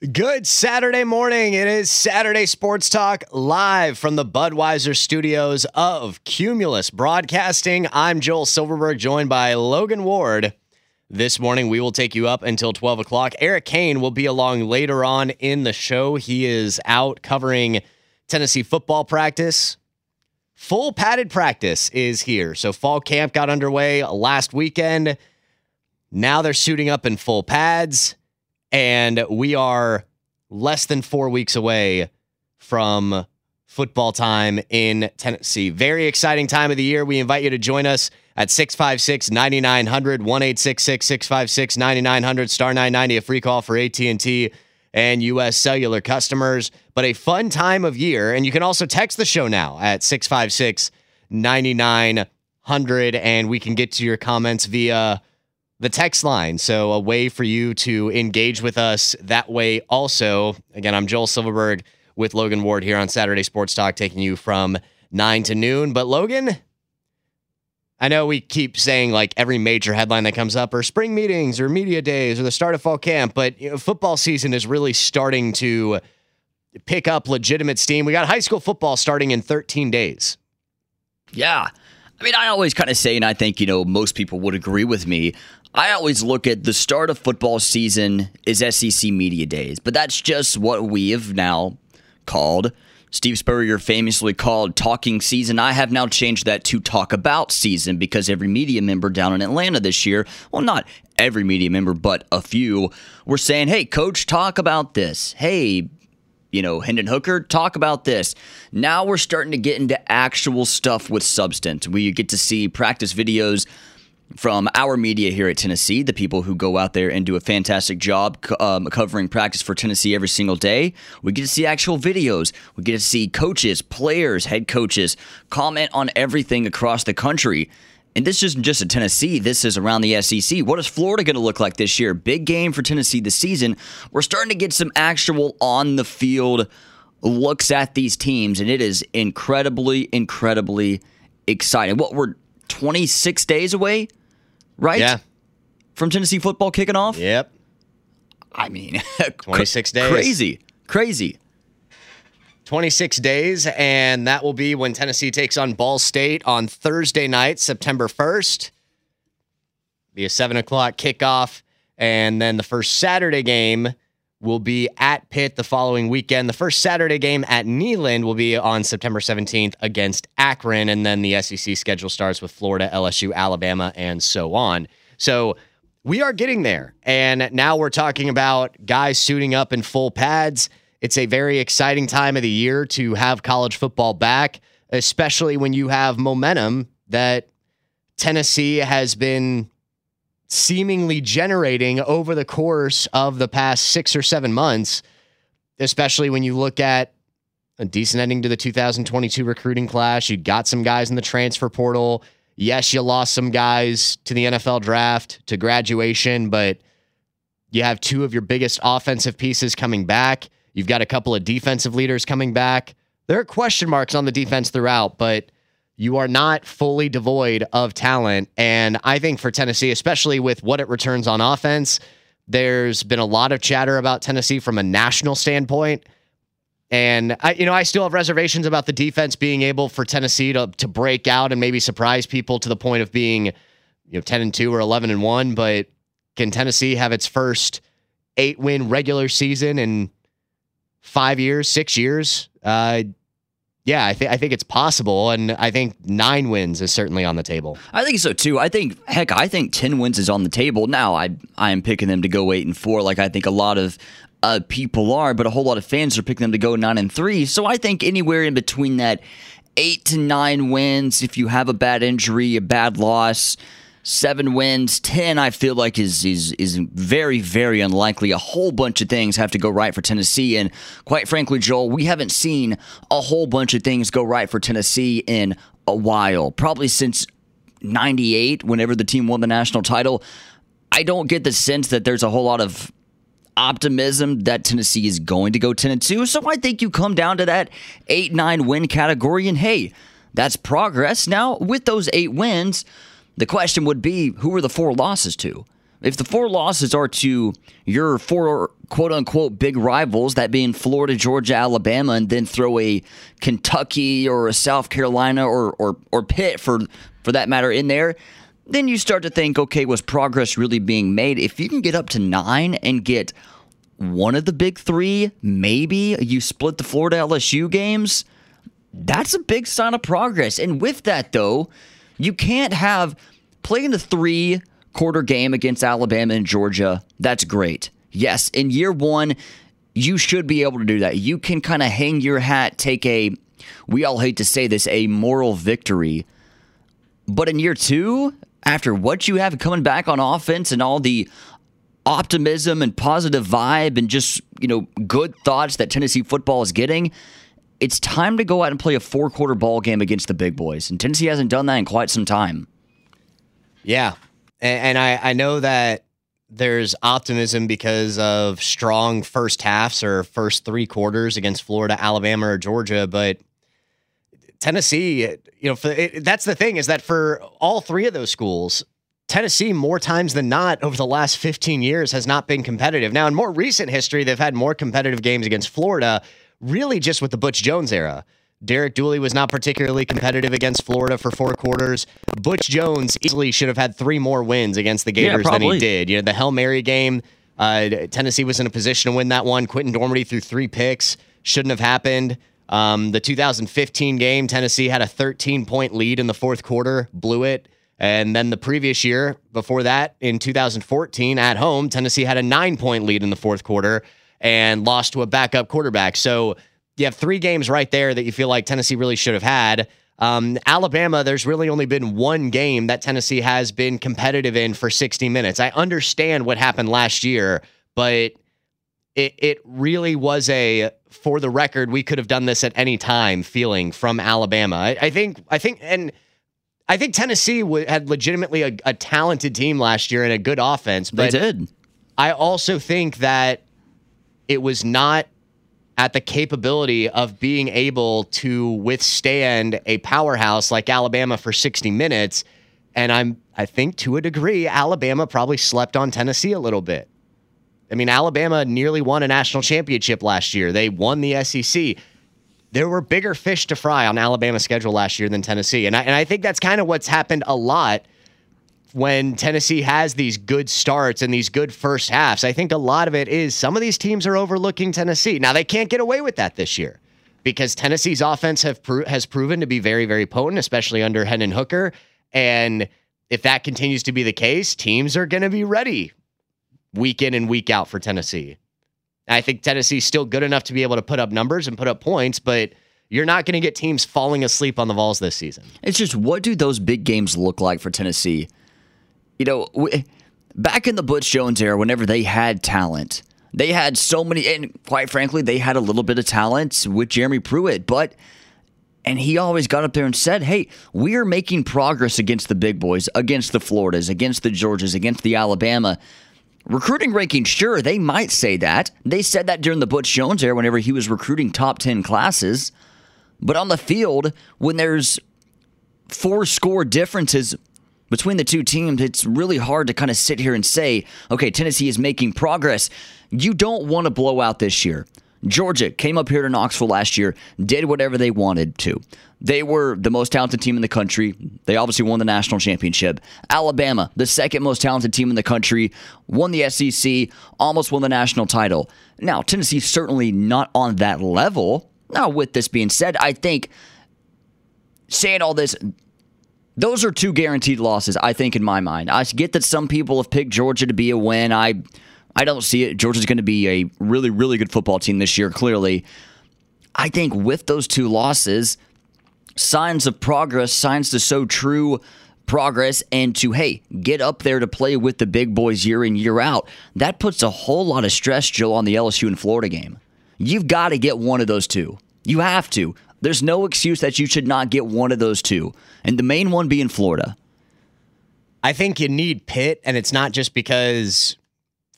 Good Saturday morning. It is Saturday Sports Talk live from the Budweiser studios of Cumulus Broadcasting. I'm Joel Silverberg, joined by Logan Ward. This morning, we will take you up until 12 o'clock. Eric Kane will be along later on in the show. He is out covering Tennessee football practice. Full padded practice is here. So, fall camp got underway last weekend. Now they're suiting up in full pads and we are less than four weeks away from football time in Tennessee. Very exciting time of the year. We invite you to join us at 656 9900 1 656 9900 star 990 a free call for AT&T and US cellular customers but a fun time of year and you can also text the show now at 656 9900 and we can get to your comments via the text line. So, a way for you to engage with us that way also. Again, I'm Joel Silverberg with Logan Ward here on Saturday Sports Talk, taking you from 9 to noon. But, Logan, I know we keep saying like every major headline that comes up or spring meetings or media days or the start of fall camp, but you know, football season is really starting to pick up legitimate steam. We got high school football starting in 13 days. Yeah. I mean, I always kind of say, and I think, you know, most people would agree with me. I always look at the start of football season is SEC Media Days, but that's just what we have now called. Steve Spurrier famously called talking season. I have now changed that to talk about season because every media member down in Atlanta this year, well, not every media member, but a few, were saying, hey, coach, talk about this. Hey, you know, Hendon Hooker, talk about this. Now we're starting to get into actual stuff with substance. We get to see practice videos from our media here at Tennessee, the people who go out there and do a fantastic job um, covering practice for Tennessee every single day. We get to see actual videos. We get to see coaches, players, head coaches comment on everything across the country. And this isn't just in Tennessee, this is around the SEC. What is Florida going to look like this year? Big game for Tennessee this season. We're starting to get some actual on the field looks at these teams, and it is incredibly, incredibly exciting. What, we're 26 days away right? Yeah. From Tennessee football kicking off? Yep. I mean, 26 days. Crazy. Crazy. 26 days, and that will be when Tennessee takes on Ball State on Thursday night, September 1st. Be a 7 o'clock kickoff, and then the first Saturday game will be at Pitt the following weekend. The first Saturday game at Neyland will be on September 17th against Akron, and then the SEC schedule starts with Florida, LSU, Alabama, and so on. So we are getting there. And now we're talking about guys suiting up in full pads. It's a very exciting time of the year to have college football back, especially when you have momentum that Tennessee has been seemingly generating over the course of the past six or seven months, especially when you look at a decent ending to the 2022 recruiting class. You got some guys in the transfer portal. Yes, you lost some guys to the NFL draft, to graduation, but you have two of your biggest offensive pieces coming back. You've got a couple of defensive leaders coming back. There are question marks on the defense throughout, but you are not fully devoid of talent. And I think for Tennessee, especially with what it returns on offense, there's been a lot of chatter about Tennessee from a national standpoint. And I, you know, I still have reservations about the defense being able for Tennessee to to break out and maybe surprise people to the point of being, you know, ten and two or eleven and one. But can Tennessee have its first eight win regular season in five years, six years? Uh, yeah, I think I think it's possible, and I think nine wins is certainly on the table. I think so too. I think heck, I think ten wins is on the table. Now, I I am picking them to go eight and four, like I think a lot of uh, people are, but a whole lot of fans are picking them to go nine and three. So I think anywhere in between that eight to nine wins, if you have a bad injury, a bad loss, seven wins, ten. I feel like is is is very very unlikely. A whole bunch of things have to go right for Tennessee, and quite frankly, Joel, we haven't seen a whole bunch of things go right for Tennessee in a while, probably since '98, whenever the team won the national title. I don't get the sense that there's a whole lot of optimism that Tennessee is going to go 10 and 2. So I think you come down to that 8 9 win category, and hey, that's progress. Now, with those eight wins, the question would be who are the four losses to? If the four losses are to your four quote unquote big rivals, that being Florida, Georgia, Alabama, and then throw a Kentucky or a South Carolina or or, or Pitt for for that matter in there, then you start to think, okay, was progress really being made? If you can get up to nine and get one of the big three, maybe you split the Florida LSU games, that's a big sign of progress. And with that, though, you can't have playing the three quarter game against Alabama and Georgia. That's great. Yes, in year one, you should be able to do that. You can kind of hang your hat, take a, we all hate to say this, a moral victory. But in year two, after what you have coming back on offense and all the optimism and positive vibe and just, you know, good thoughts that Tennessee football is getting, it's time to go out and play a four quarter ball game against the big boys. And Tennessee hasn't done that in quite some time. Yeah. And, and I, I know that there's optimism because of strong first halves or first three quarters against Florida, Alabama, or Georgia, but Tennessee, you know, for, it, that's the thing is that for all three of those schools, Tennessee, more times than not over the last 15 years, has not been competitive. Now, in more recent history, they've had more competitive games against Florida, really just with the Butch Jones era. Derek Dooley was not particularly competitive against Florida for four quarters. Butch Jones easily should have had three more wins against the Gators yeah, than he did. You know, the Hail Mary game, uh, Tennessee was in a position to win that one. Quinten Dormady threw three picks. Shouldn't have happened. Um, the 2015 game, Tennessee had a 13 point lead in the fourth quarter, blew it. And then the previous year, before that, in 2014 at home, Tennessee had a nine point lead in the fourth quarter and lost to a backup quarterback. So you have three games right there that you feel like Tennessee really should have had. Um, Alabama, there's really only been one game that Tennessee has been competitive in for 60 minutes. I understand what happened last year, but it, it really was a for the record we could have done this at any time feeling from Alabama. I, I think I think and I think Tennessee w- had legitimately a, a, talented team last year and a good offense. But they did. I also think that it was not at the capability of being able to withstand a powerhouse like Alabama for 60 minutes. And I'm I think to a degree, Alabama probably slept on Tennessee a little bit. I mean, Alabama nearly won a national championship last year. They won the SEC. There were bigger fish to fry on Alabama's schedule last year than Tennessee. And I, and I think that's kind of what's happened a lot when Tennessee has these good starts and these good first halves. I think a lot of it is some of these teams are overlooking Tennessee. Now, they can't get away with that this year because Tennessee's offense have pro- has proven to be very, very potent, especially under Hendon Hooker. And if that continues to be the case, teams are going to be ready week in and week out for Tennessee. I think Tennessee's still good enough to be able to put up numbers and put up points, but you're not going to get teams falling asleep on the Vols this season. It's just what do those big games look like for Tennessee? You know, we, back in the Butch Jones era, whenever they had talent, they had so many, and quite frankly, they had a little bit of talent with Jeremy Pruitt, but. And he always got up there and said, Hey, we are making progress against the big boys, against the Floridas, against the Georgias, against the Alabama. Recruiting ranking, sure, they might say that. They said that during the Butch Jones era whenever he was recruiting top 10 classes. But on the field, when there's four score differences between the two teams, it's really hard to kind of sit here and say, okay, Tennessee is making progress. You don't want to blow out this year. Georgia came up here to Knoxville last year, did whatever they wanted to. They were the most talented team in the country. They obviously won the national championship. Alabama, the second most talented team in the country, won the SEC, almost won the national title. Now, Tennessee's certainly not on that level. Now, with this being said, I think saying all this, those are two guaranteed losses, I think, in my mind. I get that some people have picked Georgia to be a win. I I don't see it. Georgia's going to be a really, really good football team this year, clearly. I think with those two losses, signs of progress, signs to show true progress and to, hey, get up there to play with the big boys year in, year out, that puts a whole lot of stress, Joe, on the LSU and Florida game. You've got to get one of those two. You have to. There's no excuse that you should not get one of those two. And the main one being Florida. I think you need Pitt, and it's not just because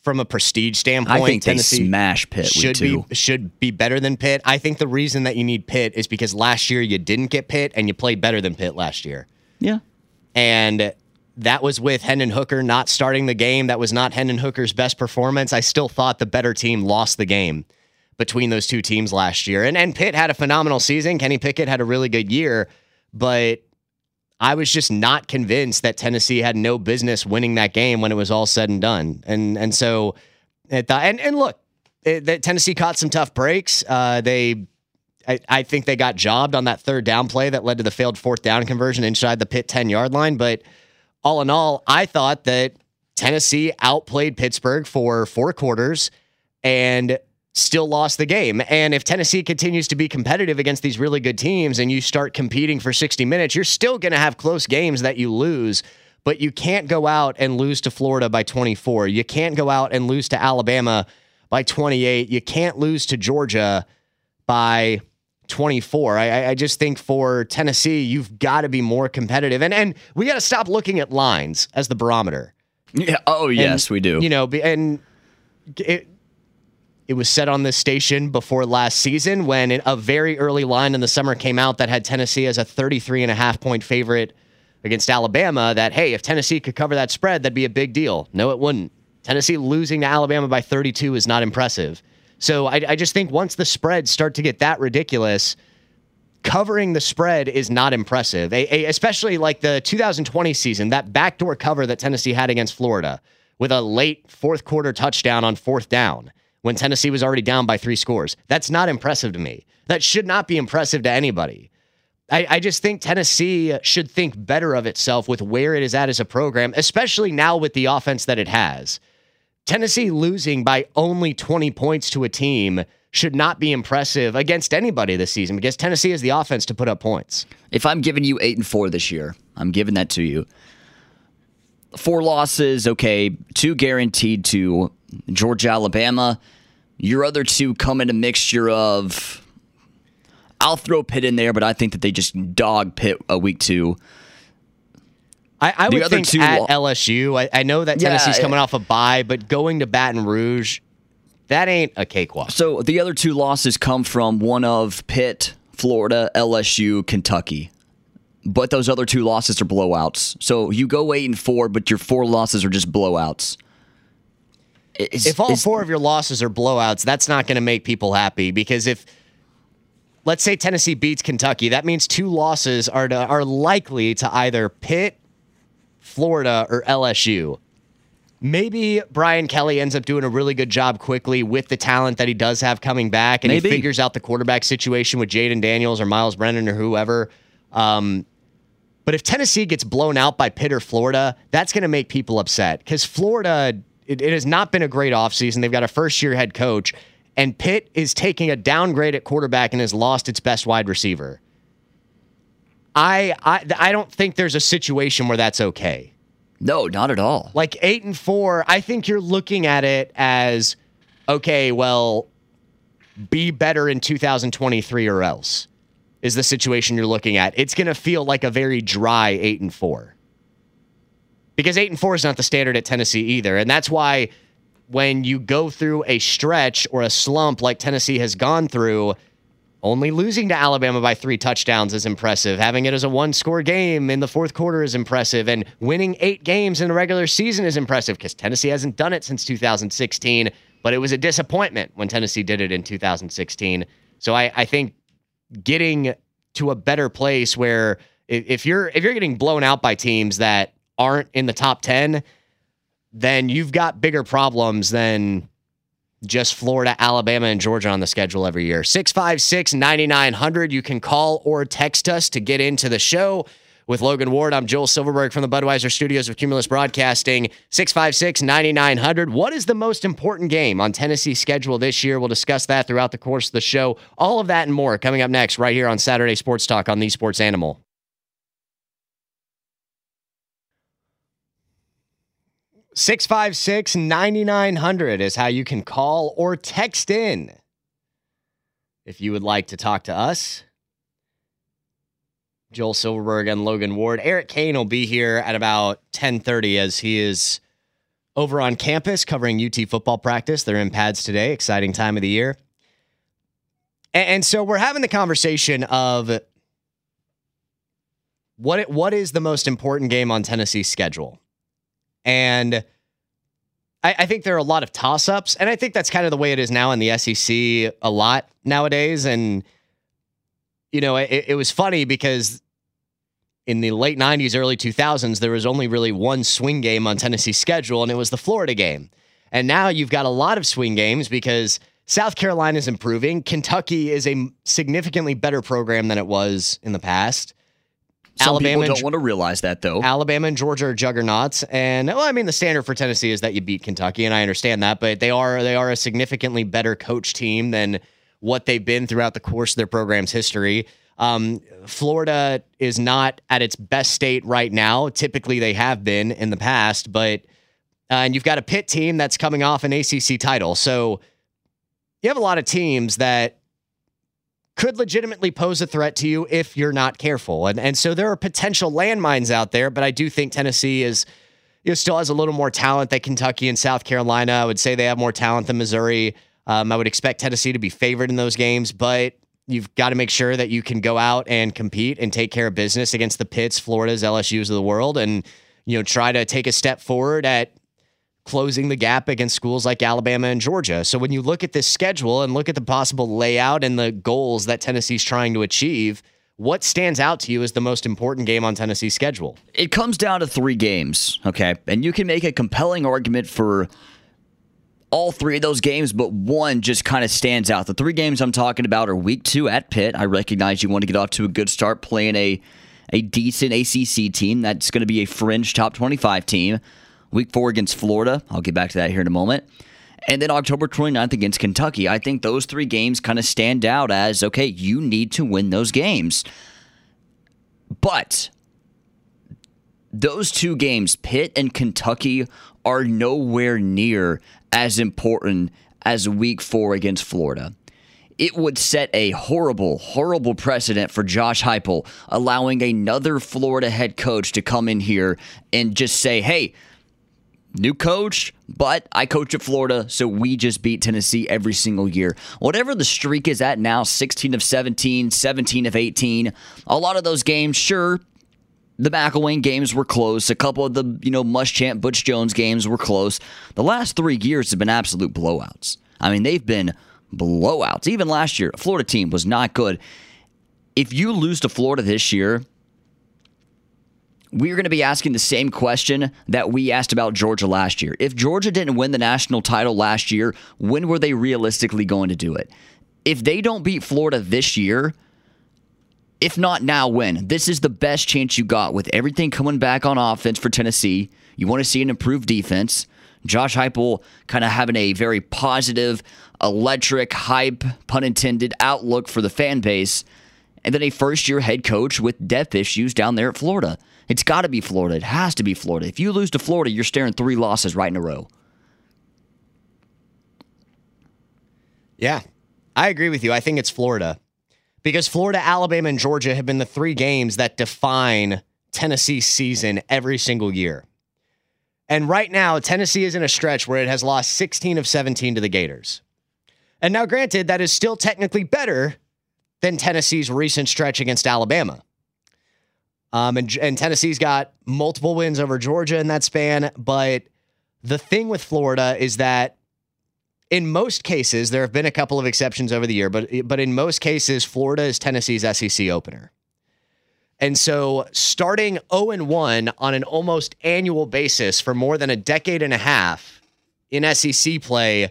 from a prestige standpoint, I think Tennessee they smash Pitt should be should be better than Pitt. I think the reason that you need Pitt is because last year you didn't get Pitt and you played better than Pitt last year. Yeah. And that was with Hendon Hooker not starting the game. That was not Hendon Hooker's best performance. I still thought the better team lost the game between those two teams last year. And and Pitt had a phenomenal season. Kenny Pickett had a really good year, but I was just not convinced that Tennessee had no business winning that game when it was all said and done. And and so, it, and and look, it, that Tennessee caught some tough breaks. Uh, they, I, I think they got jobbed on that third down play that led to the failed fourth down conversion inside the Pitt ten yard line. But all in all, I thought that Tennessee outplayed Pittsburgh for four quarters and still lost the game. And if Tennessee continues to be competitive against these really good teams and you start competing for 60 minutes, you're still going to have close games that you lose. But you can't go out and lose to Florida by 24. You can't go out and lose to Alabama by 28. You can't lose to Georgia by 24. I, I just think for Tennessee, you've got to be more competitive. And and we got to stop looking at lines as the barometer. Yeah. Oh, yes, And, we do. You know, and it, it was said on this station before last season when a very early line in the summer came out that had Tennessee as a 33 and a half point favorite against Alabama that, hey, if Tennessee could cover that spread, that'd be a big deal. No, it wouldn't. Tennessee losing to Alabama by 32 is not impressive. So I, I just think once the spreads start to get that ridiculous, covering the spread is not impressive, a, a, especially like the 2020 season, that backdoor cover that Tennessee had against Florida with a late fourth quarter touchdown on fourth down when Tennessee was already down by three scores. That's not impressive to me. That should not be impressive to anybody. I, I, just think Tennessee should think better of itself with where it is at as a program, especially now with the offense that it has. Tennessee losing by only 20 points to a team should not be impressive against anybody this season because Tennessee has the offense to put up points. If I'm giving you eight and four this year, I'm giving that to you. Four losses, okay, two guaranteed to Georgia, Alabama. Your other two come in a mixture of. I'll throw Pitt in there, but I think that they just dog Pitt a week two. I, I would think two at LSU. I, I know that Tennessee's I- coming off a bye, but going to Baton Rouge, that ain't a cakewalk. So the other two losses come from one of Pitt, Florida, LSU, Kentucky. But those other two losses are blowouts. So you go eight and four, but your four losses are just blowouts. Is- if all is- four of your losses are blowouts, that's not going to make people happy because if let's say Tennessee beats Kentucky, that means two losses are to, are likely to either Pitt, Florida, or LSU. Maybe Brian Kelly ends up doing a really good job quickly with the talent that he does have coming back, and Maybe. he figures out the quarterback situation with Jayden Daniels or Myles Brennan or whoever. Um, but if Tennessee gets blown out by Pitt or Florida, that's going to make people upset because Florida, it, it has not been a great offseason. They've got a first year head coach, and Pitt is taking a downgrade at quarterback and has lost its best wide receiver. I, I, I don't think there's a situation where that's okay. no, not at all. Like eight and four, I think you're looking at it as okay, well, be better in 2023 or else is the situation you're looking at. It's going to feel like a very dry eight and four because eight and four is not the standard at Tennessee either. And that's why when you go through a stretch or a slump like Tennessee has gone through, only losing to Alabama by three touchdowns is impressive. Having it as a one score game in the fourth quarter is impressive. And winning eight games in the regular season is impressive because Tennessee hasn't done it since 2016. But it was a disappointment when Tennessee did it in 2016. So I, I think getting to a better place where if you're if you're getting blown out by teams that aren't in the top 10, then you've got bigger problems than just Florida, Alabama, and Georgia on the schedule every year. 656 9900. You can call or text us to get into the show. With Logan Ward, I'm Joel Silverberg from the Budweiser Studios of Cumulus Broadcasting. 656 9900. What is the most important game on Tennessee's schedule this year? We'll discuss that throughout the course of the show. All of that and more coming up next, right here on Saturday Sports Talk on the Sports Animal. Six five six ninety nine hundred is how you can call or text in if you would like to talk to us. Joel Silverberg and Logan Ward. Eric Kane will be here at about 1030 as he is over on campus covering UT football practice. They're in pads today. Exciting time of the year. And, so we're having the conversation of what what is the most important game on Tennessee's schedule? And I, I think there are a lot of toss ups, and I think that's kind of the way it is now in the SEC a lot nowadays. And you know, it, it was funny because in the late 90s, early 2000s, there was only really one swing game on Tennessee's schedule, and it was the Florida game. And now you've got a lot of swing games because South Carolina is improving. Kentucky is a significantly better program than it was in the past. Some Alabama people don't want to realize that, though. Alabama and Georgia are juggernauts, and well, I mean, the standard for Tennessee is that you beat Kentucky, and I understand that, but they are they are a significantly better coach team than what they've been throughout the course of their program's history. Um, Florida is not at its best state right now. Typically, they have been in the past, but uh, and you've got a Pitt team that's coming off an ACC title, so you have a lot of teams that could legitimately pose a threat to you if you're not careful. And and so there are potential landmines out there, but I do think Tennessee is you know, still has a little more talent than Kentucky and South Carolina. I would say they have more talent than Missouri. Um, I would expect Tennessee to be favored in those games, but you've got to make sure that you can go out and compete and take care of business against the Pitts, Florida's, LSU's of the world, and you know try to take a step forward at closing the gap against schools like Alabama and Georgia. So when you look at this schedule and look at the possible layout and the goals that Tennessee's trying to achieve, what stands out to you as the most important game on Tennessee's schedule? It comes down to three games, okay? And you can make a compelling argument for all three of those games, but one just kind of stands out. The three games I'm talking about are week two at Pitt. I recognize you want to get off to a good start playing a, a decent ACC team. That's going to be a fringe top 25 team. Week four against Florida. I'll get back to that here in a moment. And then October 29th against Kentucky. I think those three games kind of stand out as okay, you need to win those games. But those two games, Pitt and Kentucky, are nowhere near as important as week four against Florida. It would set a horrible, horrible precedent for Josh Heupel, allowing another Florida head coach to come in here and just say, hey, new coach, but I coach at Florida, so we just beat Tennessee every single year. Whatever the streak is at now 16 of 17, 17 of 18, a lot of those games, sure, the McElwain games were close. A couple of the, you know, Muschamp Butch Jones games were close. The last three years have been absolute blowouts. I mean, they've been blowouts. Even last year, Florida team was not good. If you lose to Florida this year, we're going to be asking the same question that we asked about Georgia last year. If Georgia didn't win the national title last year, when were they realistically going to do it? If they don't beat Florida this year, if not now, when? This is the best chance you got with everything coming back on offense for Tennessee. You want to see an improved defense. Josh Heupel kind of having a very positive, electric, hype, pun intended, outlook for the fan base. And then a first year head coach with depth issues down there at Florida. It's got to be Florida. It has to be Florida. If you lose to Florida, you're staring three losses right in a row. Yeah, I agree with you. I think it's Florida because Florida, Alabama, and Georgia have been the three games that define Tennessee's season every single year. And right now, Tennessee is in a stretch where it has lost 16 of 17 to the Gators. And now, granted, that is still technically better than Tennessee's recent stretch against Alabama. Um, and, and Tennessee's got multiple wins over Georgia in that span. But the thing with Florida is that in most cases, there have been a couple of exceptions over the year, but but in most cases, Florida is Tennessee's SEC opener. And so starting 0 and 1 on an almost annual basis for more than a decade and a half in SEC play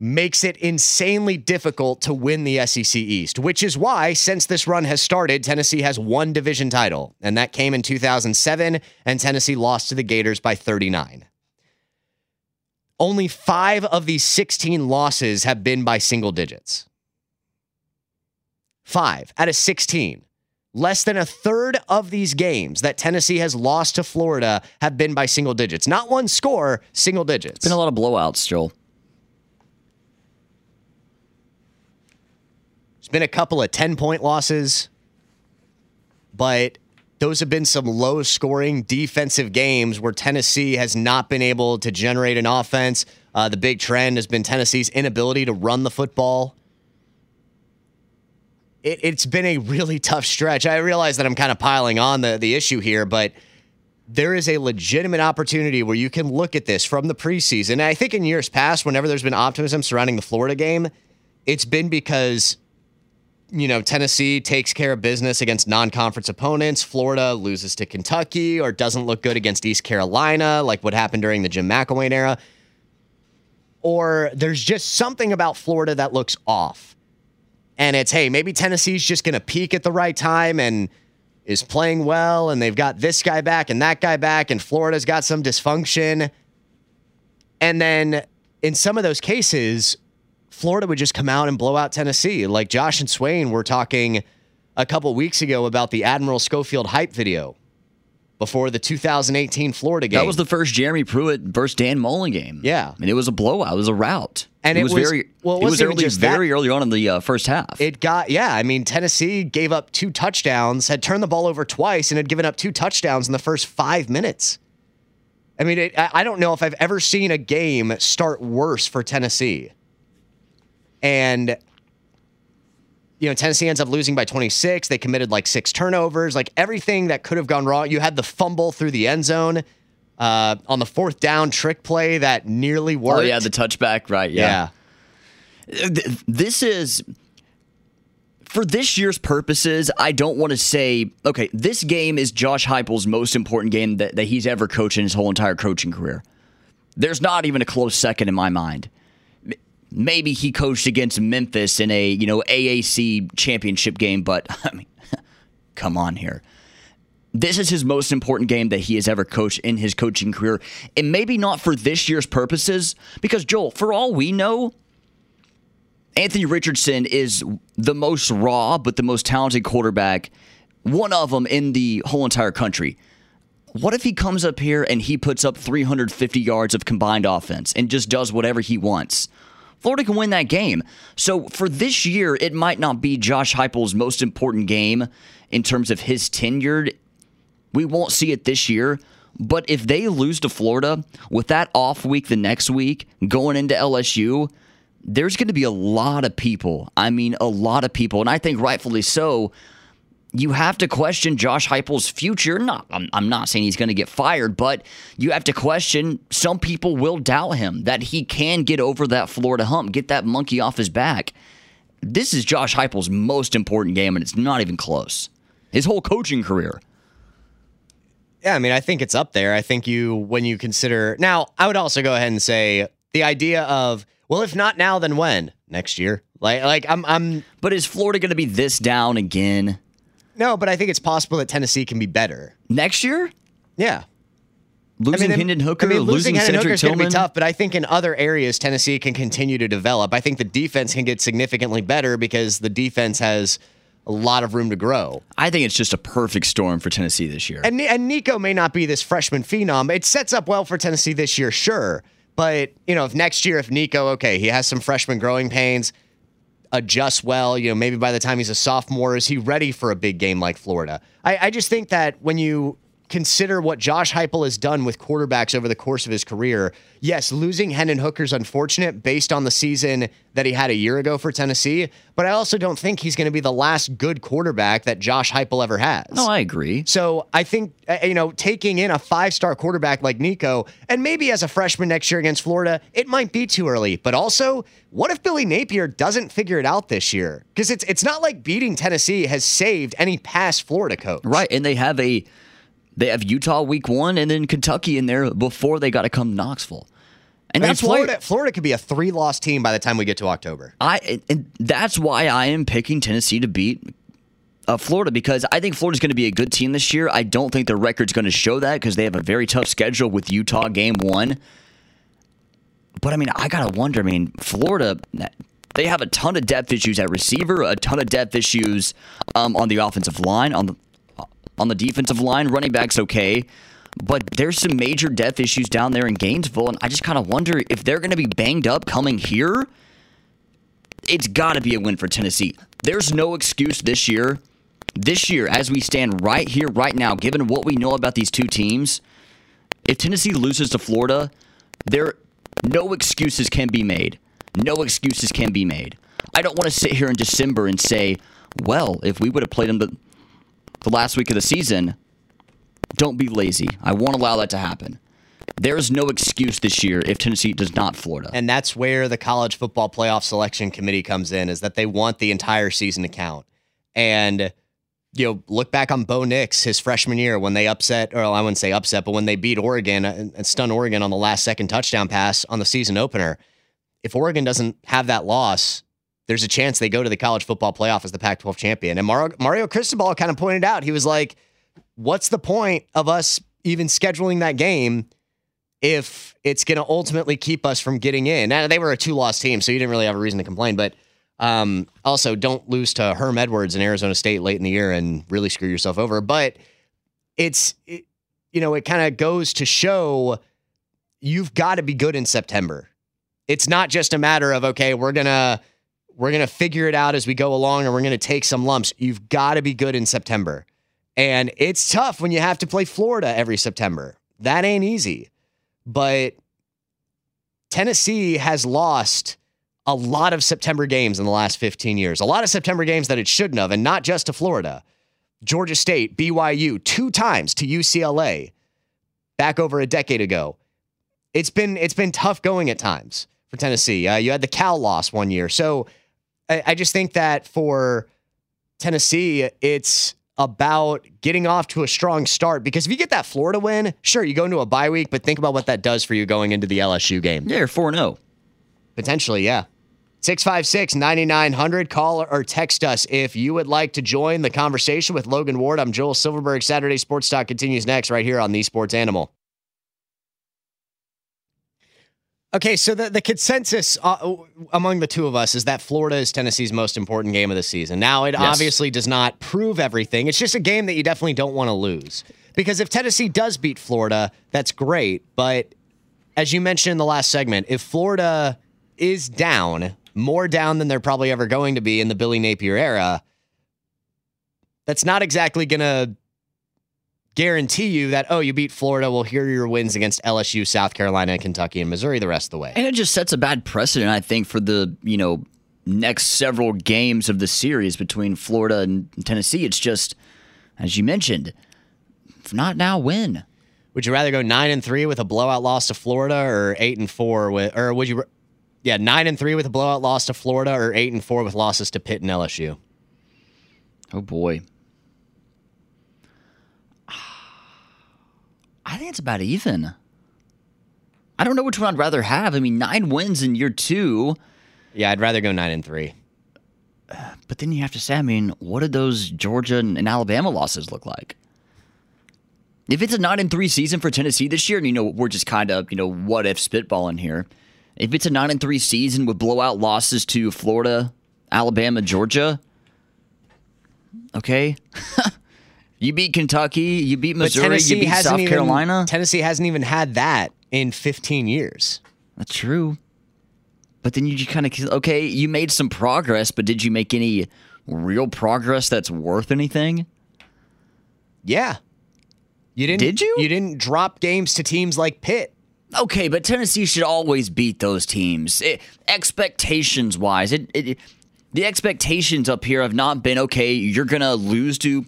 makes it insanely difficult to win the SEC East, which is why since this run has started, Tennessee has one division title, and that came in 2007 and Tennessee lost to the Gators by 39. Only five of these 16 losses have been by single digits. Five out of 16 less than a third of these games that Tennessee has lost to Florida have been by single digits. Not one score, single digits. It's been a lot of blowouts, Joel. There's been a couple of 10 point losses, but those have been some low scoring defensive games where Tennessee has not been able to generate an offense. Uh, the big trend has been Tennessee's inability to run the football it, it's been a really tough stretch. I realize that I'm kind of piling on the, the issue here, but there is a legitimate opportunity where you can look at this from the preseason. I think in years past, whenever there's been optimism surrounding the Florida game, it's been because you know Tennessee takes care of business against non-conference opponents. Florida loses to Kentucky or doesn't look good against East Carolina, like what happened during the Jim McElwain era. Or there's just something about Florida that looks off and it's hey, maybe Tennessee's just going to peak at the right time and is playing well and they've got this guy back and that guy back and Florida's got some dysfunction. And then in some of those cases, Florida would just come out and blow out Tennessee. Like Josh and Swain were talking a couple weeks ago about the Admiral Schofield hype video before the 2018 Florida game. That was the first Jeremy Pruitt versus Dan Mullen game. Yeah, and it was a blowout. It was a rout. And it, it was, was, very well. It, it was early, very early on in the uh, first half. It got yeah. I mean, Tennessee gave up two touchdowns, had turned the ball over twice, and had given up two touchdowns in the first five minutes. I mean, it, I don't know if I've ever seen a game start worse for Tennessee. And you know, Tennessee ends up losing by 26. They committed like six turnovers, like everything that could have gone wrong. You had the fumble through the end zone uh, on the fourth down trick play that nearly worked. Oh, yeah, the touchback, right. Yeah. yeah. This is. For this year's purposes, I don't want to say, okay, this game is Josh Heupel's most important game that, that he's ever coached in his whole entire coaching career. There's not even a close second in my mind maybe he coached against Memphis in a you know AAC championship game, but I mean, come on here. This is his most important game that he has ever coached in his coaching career, and maybe not for this year's purposes, because Joel, for all we know, Anthony Richardson is the most raw but the most talented quarterback, one of them in the whole entire country. What if he comes up here and he puts up 350 yards of combined offense and just does whatever he wants? Florida can win that game. So for this year, it might not be Josh Heupel's most important game in terms of his tenure. We won't see it this year. But if they lose to Florida with that off week the next week, going into LSU, there's going to be a lot of people. I mean, a lot of people, and I think rightfully so, you have to question Josh Heupel's future. Not, I'm, I'm not saying he's going to get fired, but you have to question. Some people will doubt him that he can get over that Florida hump, get that monkey off his back. This is Josh Heupel's most important game, and it's not even close. His whole coaching career. Yeah, I mean, I think it's up there. I think you, when you consider now, I would also go ahead and say the idea of, well, if not now, then when? Next year. Like, like I'm, I'm. But is Florida going to be this down again? No, but I think it's possible that Tennessee can be better next year. Yeah. Losing I mean, Hendon Hooker, I mean, losing, losing Hendon Hooker is going to be tough, but I think in other areas Tennessee can continue to develop. I think the defense can get significantly better because the defense has a lot of room to grow. I think it's just a perfect storm for Tennessee this year. And, and Nico may not be this freshman phenom. It sets up well for Tennessee this year, sure. But, you know, if next year, if Nico, okay, he has some freshman growing pains, adjust well. You know, maybe by the time he's a sophomore, is he ready for a big game like Florida? I, I just think that when you consider what Josh Heupel has done with quarterbacks over the course of his career, yes, losing Hendon Hooker's unfortunate based on the season that he had a year ago for Tennessee, but I also don't think he's going to be the last good quarterback that Josh Heupel ever has. No, I agree. So I think, uh, you know, taking in a five star quarterback like Nico, and maybe as a freshman next year against Florida, it might be too early. But also, what if Billy Napier doesn't figure it out this year? Because it's, it's not like beating Tennessee has saved any past Florida coach. Right. And they have a they have Utah week one and then Kentucky in there before they got to come Knoxville. And I mean, that's Florida, why Florida could be a three loss team by the time we get to October. I and that's why I am picking Tennessee to beat uh, Florida because I think Florida's going to be a good team this year. I don't think their record's going to show that because they have a very tough schedule with Utah game one. But I mean, I gotta wonder. I mean, Florida They have a ton of depth issues at receiver, a ton of depth issues um, on the offensive line, on the on the defensive line. Running backs okay, but there's some major depth issues down there in Gainesville, and I just kind of wonder if they're going to be banged up coming here. It's got to be a win for Tennessee. There's no excuse this year. This year, as we stand right here, right now, given what we know about these two teams, if Tennessee loses to Florida, there no excuses can be made. No excuses can be made. I don't want to sit here in December and say, well, if we would have played them the, the last week of the season, don't be lazy. I won't allow that to happen. There is no excuse this year if Tennessee does not Florida. And that's where the college football playoff selection committee comes in is that they want the entire season to count. And you know, look back on Bo Nix his freshman year when they upset, or I wouldn't say upset, but when they beat Oregon and stun Oregon on the last second touchdown pass on the season opener. If Oregon doesn't have that loss, there's a chance they go to the college football playoff as the Pac 12 champion. And Mario, Mario Cristobal kind of pointed out, he was like, what's the point of us even scheduling that game if it's going to ultimately keep us from getting in? Now, they were a two loss team, so you didn't really have a reason to complain. But um, also, don't lose to Herm Edwards in Arizona State late in the year and really screw yourself over. But it's, it, you know, it kind of goes to show you've got to be good in September. It's not just a matter of, okay, we're going to, we're going to figure it out as we go along and we're going to take some lumps. You've got to be good in September. And it's tough when you have to play Florida every September. That ain't easy. But Tennessee has lost a lot of September games in the last 15 years, a lot of September games that it shouldn't have, and not just to Florida. Georgia State, BYU, two times to UCLA back over a decade ago. It's been it's been tough going at times for Tennessee. Uh, you had the Cal loss one year, so I, I just think that for Tennessee, it's about getting off to a strong start because if you get that Florida win, sure, you go into a bye week, but think about what that does for you going into the LSU game. Yeah, you're 4 0. Potentially, yeah. 656 9900. Call or text us if you would like to join the conversation with Logan Ward. I'm Joel Silverberg. Saturday Sports Talk continues next right here on The Sports Animal. Okay, so the, the consensus uh, among the two of us is that Florida is Tennessee's most important game of the season. Now, it yes. obviously does not prove everything. It's just a game that you definitely don't want to lose. Because if Tennessee does beat Florida, that's great. But as you mentioned in the last segment, if Florida is down, more down than they're probably ever going to be in the Billy Napier era, that's not exactly going to guarantee you that, oh, you beat Florida. Well, here are your wins against LSU, South Carolina, Kentucky, and Missouri the rest of the way. And it just sets a bad precedent, I think, for the, you know, next several games of the series between Florida and Tennessee. It's just, as you mentioned, if not now, when? Would you rather go nine and three with a blowout loss to Florida, or eight and four with, or would you yeah, nine and three with a blowout loss to Florida, or eight and four with losses to Pitt and LSU. Oh boy. I think it's about even. I don't know which one I'd rather have. I mean, nine wins in year two. Yeah, I'd rather go nine and three. But then you have to say, I mean, what did those Georgia and Alabama losses look like? If it's a nine and three season for Tennessee this year, and you know we're just kind of you know what if spitballing here, if it's a nine and three season with blowout losses to Florida, Alabama, Georgia, okay. you beat Kentucky, you beat Missouri, you beat South even, Carolina. Tennessee hasn't even had that in 15 years. That's true. But then you just kind of okay, you made some progress, but did you make any real progress that's worth anything? Yeah. You didn't Did you? You didn't drop games to teams like Pitt. Okay, but Tennessee should always beat those teams. Eh, it, expectations wise, it, it, the expectations up here have not been okay. You're gonna lose to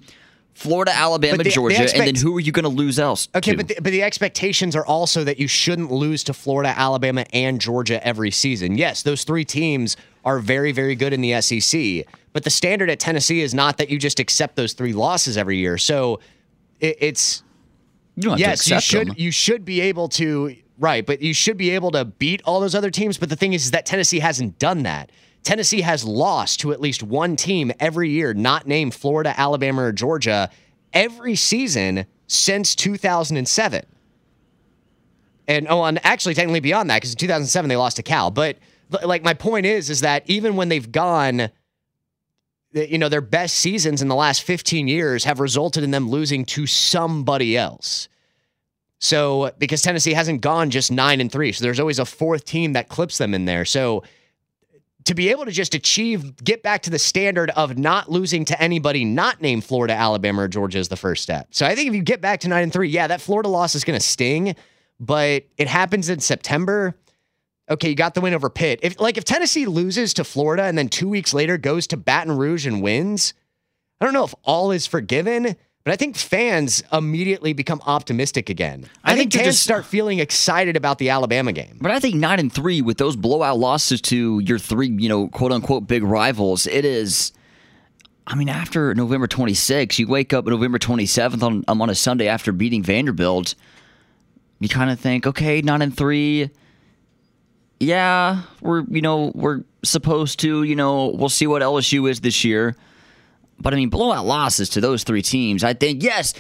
Florida, Alabama, the, Georgia, the expect- and then who are you going to lose else? Okay, to? but the, but the expectations are also that you shouldn't lose to Florida, Alabama, and Georgia every season. Yes, those three teams are very, very good in the SEC, but the standard at Tennessee is not that you just accept those three losses every year. So it, it's you yes, you should them. you should be able to Right, but you should be able to beat all those other teams. But the thing is, is that Tennessee hasn't done that. Tennessee has lost to at least one team every year, not named Florida, Alabama, or Georgia, every season since 2007. And oh, and actually, technically beyond that, because in 2007 they lost to Cal. But like my point is is that even when they've gone you know their best seasons in the last 15 years have resulted in them losing to somebody else. So because Tennessee hasn't gone just 9 and 3, so there's always a fourth team that clips them in there. So to be able to just achieve get back to the standard of not losing to anybody not named Florida, Alabama or Georgia is the first step. So I think if you get back to 9 and 3, yeah, that Florida loss is going to sting, but it happens in September okay, you got the win over Pitt. If like if Tennessee loses to Florida and then two weeks later goes to Baton Rouge and wins, I don't know if all is forgiven. But I think fans immediately become optimistic again. I, I think, think fans just, start feeling excited about the Alabama game. But I think nine and three with those blowout losses to your three, you know, quote unquote big rivals, it is. I mean, after November 26th, you wake up November 27th on, um, on a Sunday after beating Vanderbilt. You kind of think, okay, nine and three yeah, we're you know we're supposed to you know we'll see what LSU is this year, but I mean blowout losses to those three teams. I think yes,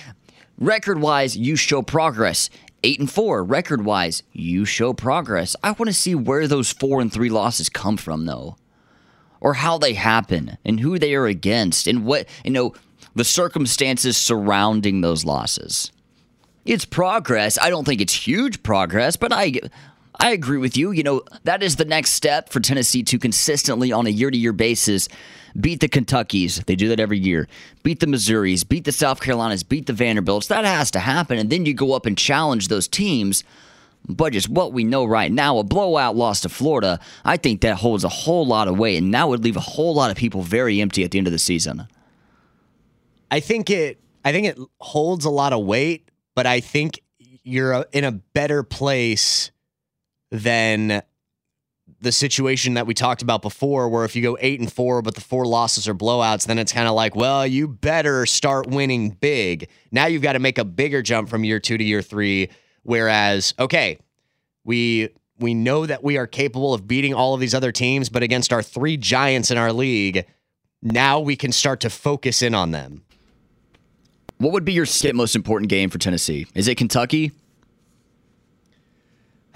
record wise you show progress. Eight and four record wise you show progress. I want to see where those four and three losses come from though, or how they happen and who they are against and what you know the circumstances surrounding those losses. It's progress. I don't think it's huge progress, but I I agree with you. You know, that is the next step for Tennessee to consistently, on a year to year basis, beat the Kentuckys. They do that every year. Beat the Missouris, beat the South Carolinas, beat the Vanderbilts. That has to happen. And then you go up and challenge those teams. But just what we know right now, a blowout loss to Florida, I think that holds a whole lot of weight. And that would leave a whole lot of people very empty at the end of the season. I think it I think it holds a lot of weight, but I think you're in a better place than the situation that we talked about before, where if you go eight and four, but the four losses are blowouts, then it's kind of like, well, you better start winning big. Now you've got to make a bigger jump from year two to year three. Whereas, okay, we we know that we are capable of beating all of these other teams, but against our three giants in our league, now we can start to focus in on them. What would be your most important game for Tennessee? Is it Kentucky?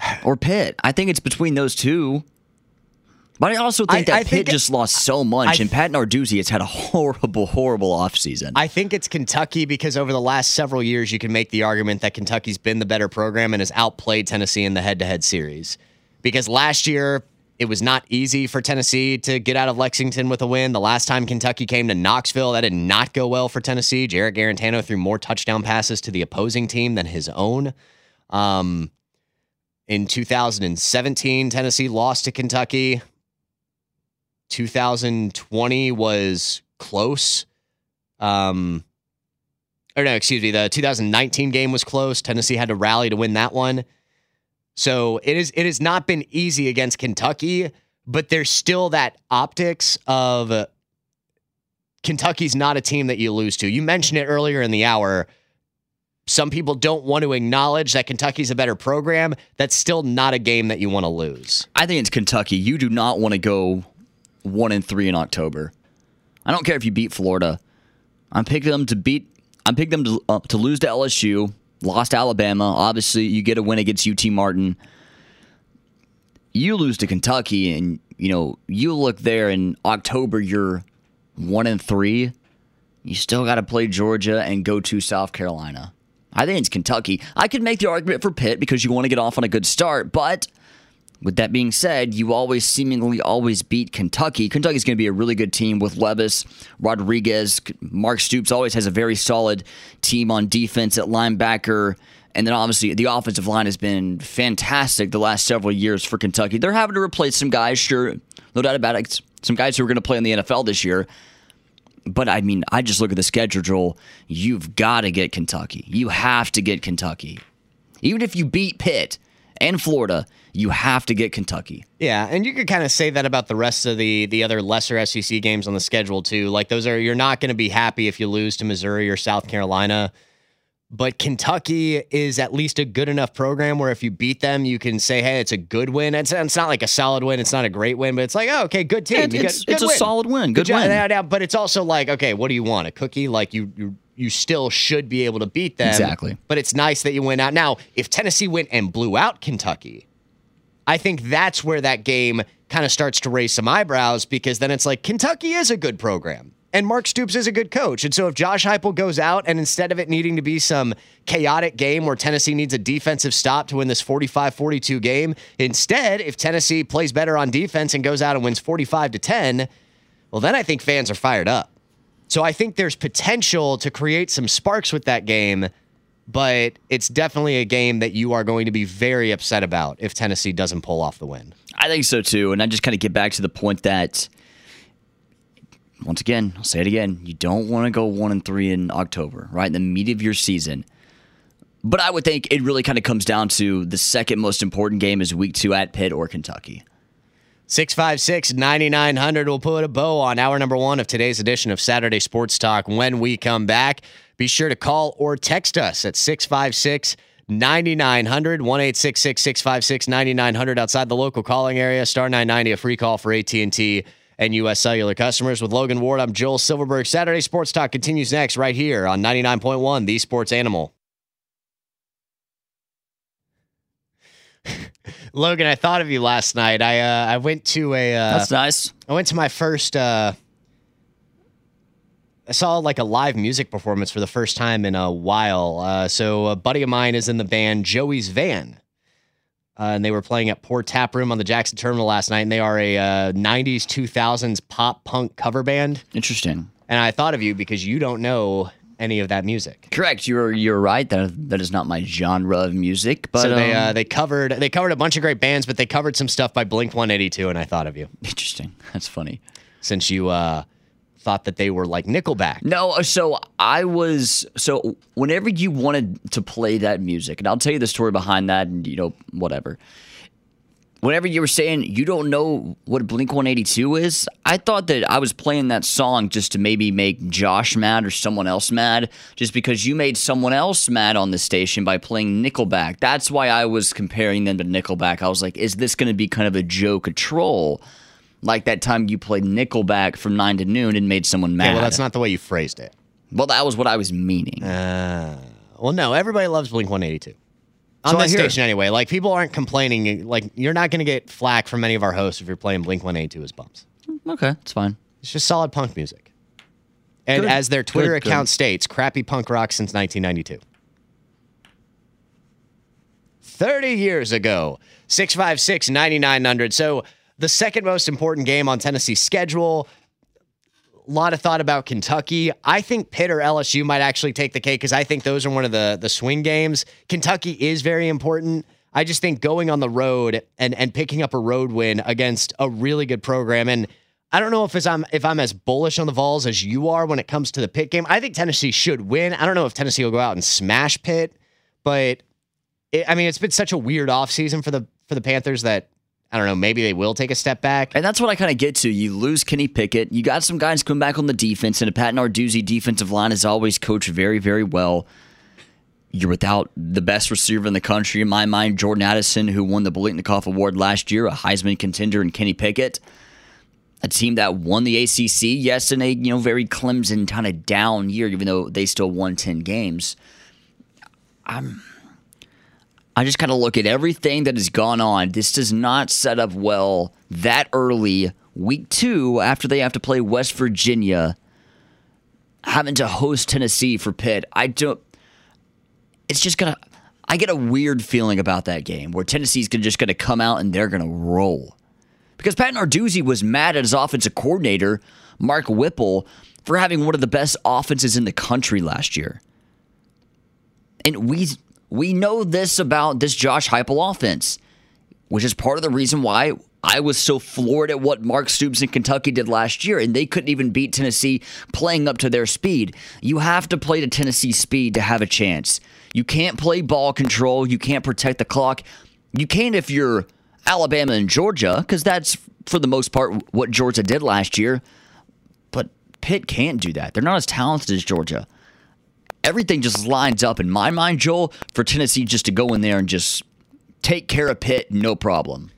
or Pitt. I think it's between those two. But I also think I, that I Pitt think just lost so much, I, and Pat Narduzzi has had a horrible, horrible offseason. I think it's Kentucky because over the last several years, you can make the argument that Kentucky's been the better program and has outplayed Tennessee in the head to head series. Because last year, it was not easy for Tennessee to get out of Lexington with a win. The last time Kentucky came to Knoxville, that did not go well for Tennessee. Jarrett Guarantano threw more touchdown passes to the opposing team than his own. Um, in 2017, Tennessee lost to Kentucky. 2020 was close. Um, or no, excuse me. The 2019 game was close. Tennessee had to rally to win that one. So it is. It has not been easy against Kentucky, but there's still that optics of Kentucky's not a team that you lose to. You mentioned it earlier in the hour some people don't want to acknowledge that Kentucky's a better program, that's still not a game that you want to lose. I think it's Kentucky. You do not want to go one and three in October. I don't care if you beat Florida. I'm picking them to beat. I'm picking them to, uh, to lose to LSU. Lost Alabama. Obviously, you get a win against UT Martin. You lose to Kentucky, and you know you look there in October. You're one and three. You still got to play Georgia and go to South Carolina. I think it's Kentucky. I could make the argument for Pitt because you want to get off on a good start, but with that being said, you always seemingly always beat Kentucky. Kentucky's going to be a really good team with Levis, Rodriguez, Mark Stoops always has a very solid team on defense at linebacker. And then obviously the offensive line has been fantastic the last several years for Kentucky. They're having to replace some guys, sure, no doubt about it. Some guys who are going to play in the NFL this year. But I mean, I just look at the schedule, Joel. You've got to get Kentucky. You have to get Kentucky. Even if you beat Pitt and Florida, you have to get Kentucky. Yeah, and you could kind of say that about the rest of the the other lesser SEC games on the schedule too. Like those are you're not going to be happy if you lose to Missouri or South Carolina. But Kentucky is at least a good enough program where if you beat them, you can say, "Hey, it's a good win." It's, it's not like a solid win. It's not a great win, but it's like, "Oh, okay, good team." Yeah, it's, it's a solid win. Good, good win. Yeah, but it's also like, okay, what do you want? A cookie? Like you, you, you still should be able to beat them. Exactly. But it's nice that you win out. Now, if Tennessee went and blew out Kentucky, I think that's where that game kind of starts to raise some eyebrows because then it's like Kentucky is a good program and Mark Stoops is a good coach. And so if Josh Heupel goes out and instead of it needing to be some chaotic game where Tennessee needs a defensive stop to win this 45-42 game, instead if Tennessee plays better on defense and goes out and wins 45 to 10, well then I think fans are fired up. So I think there's potential to create some sparks with that game, but it's definitely a game that you are going to be very upset about if Tennessee doesn't pull off the win. I think so too. And I just kind of get back to the point that once again, I'll say it again, you don't want to go one and three in October, right? In the meat of your season. But I would think it really kind of comes down to the second most important game is week two at Pitt or Kentucky. 656 9900 will put a bow on hour number one of today's edition of Saturday Sports Talk. When we come back, be sure to call or text us at 656 9900 1 656 9900 outside the local calling area. Star 990, a free call for AT&T and U.S. Cellular customers. With Logan Ward, I'm Joel Silverberg. Saturday Sports Talk continues next right here on 99.1, The Sports Animal. Logan, I thought of you last night. I uh, I went to a. Uh, That's nice. I went to my first. Uh, I saw like a live music performance for the first time in a while. Uh, so a buddy of mine is in the band Joey's Van, uh, and they were playing at Port Tap Room on the Jackson Terminal last night. And they are a uh, '90s, 2000s pop punk cover band. Interesting. And I thought of you because you don't know any of that music. Correct. You're you're right. That that is not my genre of music. But so they um, uh, they covered they covered a bunch of great bands, but they covered some stuff by Blink 182, and I thought of you interesting. That's funny. since you uh, thought that they were like Nickelback. No, uh, so I was so whenever you wanted to play that music, and I'll tell you the story behind that, and you know whatever. Whenever you were saying you don't know what Blink 182 is, I thought that I was playing that song just to maybe make Josh mad or someone else mad, just because you made someone else mad on the station by playing Nickelback. That's why I was comparing them to Nickelback. I was like, is this going to be kind of a joke, a troll? Like that time you played Nickelback from 9 to noon and made someone mad. Okay, well, that's not the way you phrased it. Well, that was what I was meaning. Uh, well, no, everybody loves Blink 182. On So this station, anyway. Like, people aren't complaining. Like, you're not going to get flack from any of our hosts if you're playing Blink 182 as bumps. Okay, it's fine. It's just solid punk music. And Good. as their Twitter Good, good. account states, crappy punk rock since 1992. 30 years ago, 656 9900. So, the second most important game on Tennessee's schedule. A lot of thought about Kentucky. I think Pitt or LSU might actually take the cake because I think those are one of the the swing games. Kentucky is very important. I just think going on the road and and picking up a road win against a really good program and I don't know if it's, I'm if I'm as bullish on the Vols as you are when it comes to the Pitt game. I think Tennessee should win. I don't know if Tennessee will go out and smash Pitt, but it, I mean it's been such a weird offseason for the for the Panthers that I don't know. Maybe they will take a step back. And that's what I kind of get to. You lose Kenny Pickett. You got some guys coming back on the defense, and a Pat Narduzzi defensive line is always coached very, very well. You're without the best receiver in the country, in my mind, Jordan Addison, who won the Biletnikoff Award last year, a Heisman contender, and Kenny Pickett. A team that won the ACC, yes, in a you know very Clemson kind of down year, even though they still won ten games. I just kind of look at everything that has gone on. This does not set up well that early, week two, after they have to play West Virginia, having to host Tennessee for Pitt. I don't. It's just gonna. I get a weird feeling about that game where Tennessee's gonna just gonna come out and they're gonna roll. Because Pat Narduzzi was mad at his offensive coordinator, Mark Whipple, for having one of the best offenses in the country last year. And we we know this about this Josh Heupel offense, which is part of the reason why I was so floored at what Mark Stoops in Kentucky did last year, and they couldn't even beat Tennessee playing up to their speed. You have to play to Tennessee speed to have a chance. You can't play ball control. You can't protect the clock. You can if you're Alabama and Georgia, because that's for the most part what Georgia did last year. But Pitt can't do that. They're not as talented as Georgia everything just lines up in my mind, Joel, for Tennessee just to go in there and just take care of Pitt, no problem.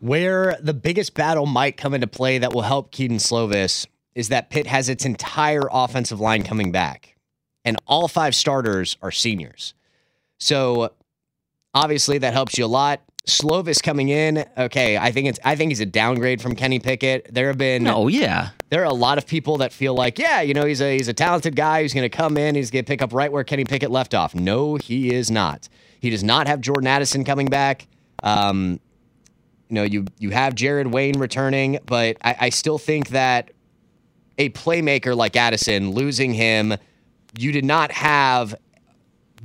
Where the biggest battle might come into play that will help Kedon Slovis is that Pitt has its entire offensive line coming back, and all five starters are seniors. So obviously that helps you a lot. Slovis coming in, okay, I think it's I think he's a downgrade from Kenny Pickett. There have been No, yeah. there are a lot of people that feel like, yeah, you know, he's a he's a talented guy who's going to come in, he's going to pick up right where Kenny Pickett left off. No, he is not. He does not have Jordan Addison coming back. Um, you know, you you have Jared Wayne returning, but I, I still think that a playmaker like Addison, losing him, you did not have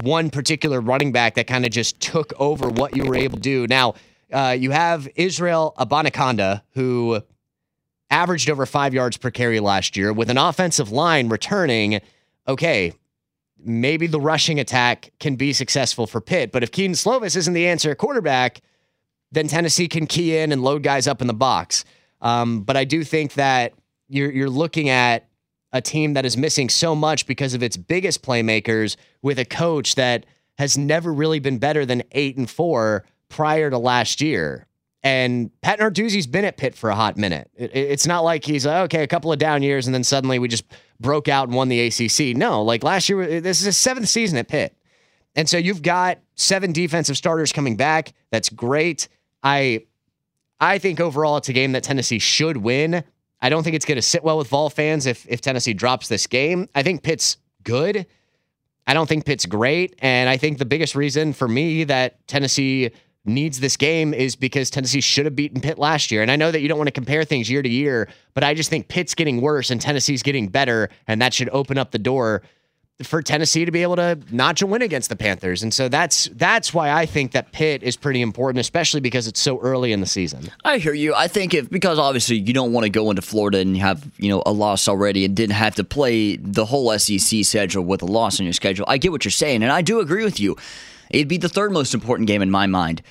one particular running back that kind of just took over what you were able to do. Now, uh, you have Israel Abanikanda, who averaged over five yards per carry last year with an offensive line returning. Okay, maybe the rushing attack can be successful for Pitt, but if Kedon Slovis isn't the answer at quarterback, then Tennessee can key in and load guys up in the box. Um, but I do think that you're you're looking at a team that is missing so much because of its biggest playmakers with a coach that has never really been better than eight and four prior to last year. And Pat Narduzzi's been at Pitt for a hot minute. It, it's not like he's like, okay, a couple of down years and then suddenly we just broke out and won the ACC. No, like last year, uh, this is his seventh season at Pitt. And so you've got seven defensive starters coming back. That's great. I I think overall it's a game that Tennessee should win. I don't think it's going to sit well with Vol fans if if Tennessee drops this game. I think Pitt's good. I don't think Pitt's great, and I think the biggest reason for me that Tennessee needs this game is because Tennessee should have beaten Pitt last year. And I know that you don't want to compare things year to year, but I just think Pitt's getting worse and Tennessee's getting better, and that should open up the door for Tennessee to be able to notch a win against the Panthers. And so that's that's why I think that Pitt is pretty important, especially because it's so early in the season. I hear you. I think if because obviously you don't want to go into Florida and have you know a loss already and didn't have to play the whole SEC schedule with a loss on your schedule. I get what you're saying, and I do agree with you. It'd be the third most important game in my mind.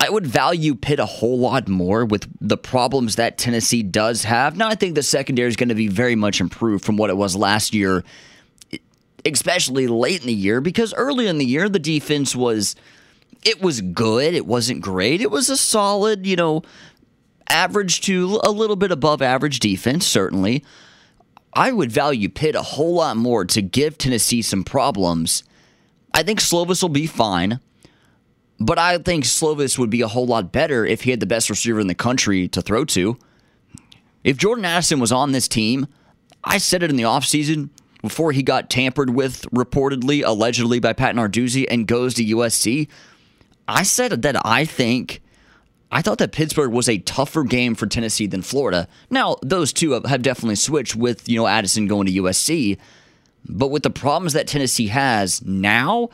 I would value Pitt a whole lot more with the problems that Tennessee does have. Now, I think the secondary is going to be very much improved from what it was last year especially late in the year, because early in the year, the defense was, it was good. It wasn't great. It was a solid, you know, average to a little bit above average defense, certainly. I would value Pitt a whole lot more to give Tennessee some problems. I think Slovis will be fine, but I think Slovis would be a whole lot better if he had the best receiver in the country to throw to. If Jordan Addison was on this team, I said it in the offseason, before he got tampered with reportedly, allegedly by Pat Narduzzi and goes to USC. I said that I think I thought that Pittsburgh was a tougher game for Tennessee than Florida. Now, those two have definitely switched with, you know, Addison going to USC. But with the problems that Tennessee has now,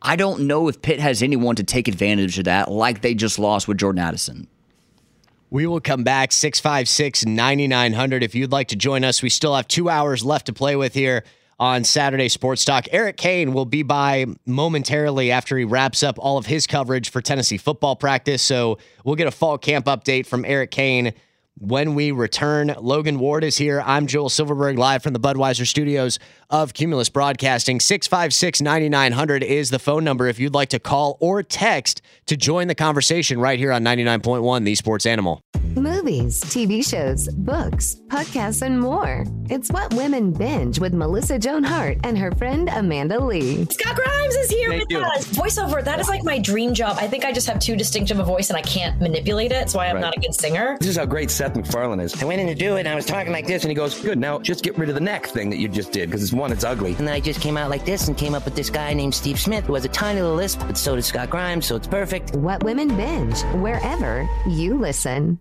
I don't know if Pitt has anyone to take advantage of that like they just lost with Jordan Addison. We will come back 656 9900. If you'd like to join us, we still have two hours left to play with here on Saturday Sports Talk. Erik Ainge will be by momentarily after he wraps up all of his coverage for Tennessee football practice. So we'll get a fall camp update from Erik Ainge when we return. Logan Ward is here. I'm Joel Silverberg, live from the Budweiser studios of Cumulus Broadcasting. 656 9900 is the phone number if you'd like to call or text to join the conversation right here on 99.1 The Sports Animal. Movies, TV shows, books, podcasts, and more. It's what women binge with Melissa Joan Hart and her friend Amanda Lee. Scott Grimes is here Thank with you. us. Voiceover, that is like my dream job. I think I just have too distinctive a voice and I can't manipulate it. That's why I'm Right. not a good singer. This is how great Seth MacFarlane is. I went in to do it and I was talking like this, And he goes, Good, now just get rid of the neck thing that you just did, because it's one, it's ugly. and then I just came out like this and came up with this guy named Steve Smith who has a tiny little lisp, but so does Scott Grimes, so it's perfect. What women binge, wherever you listen.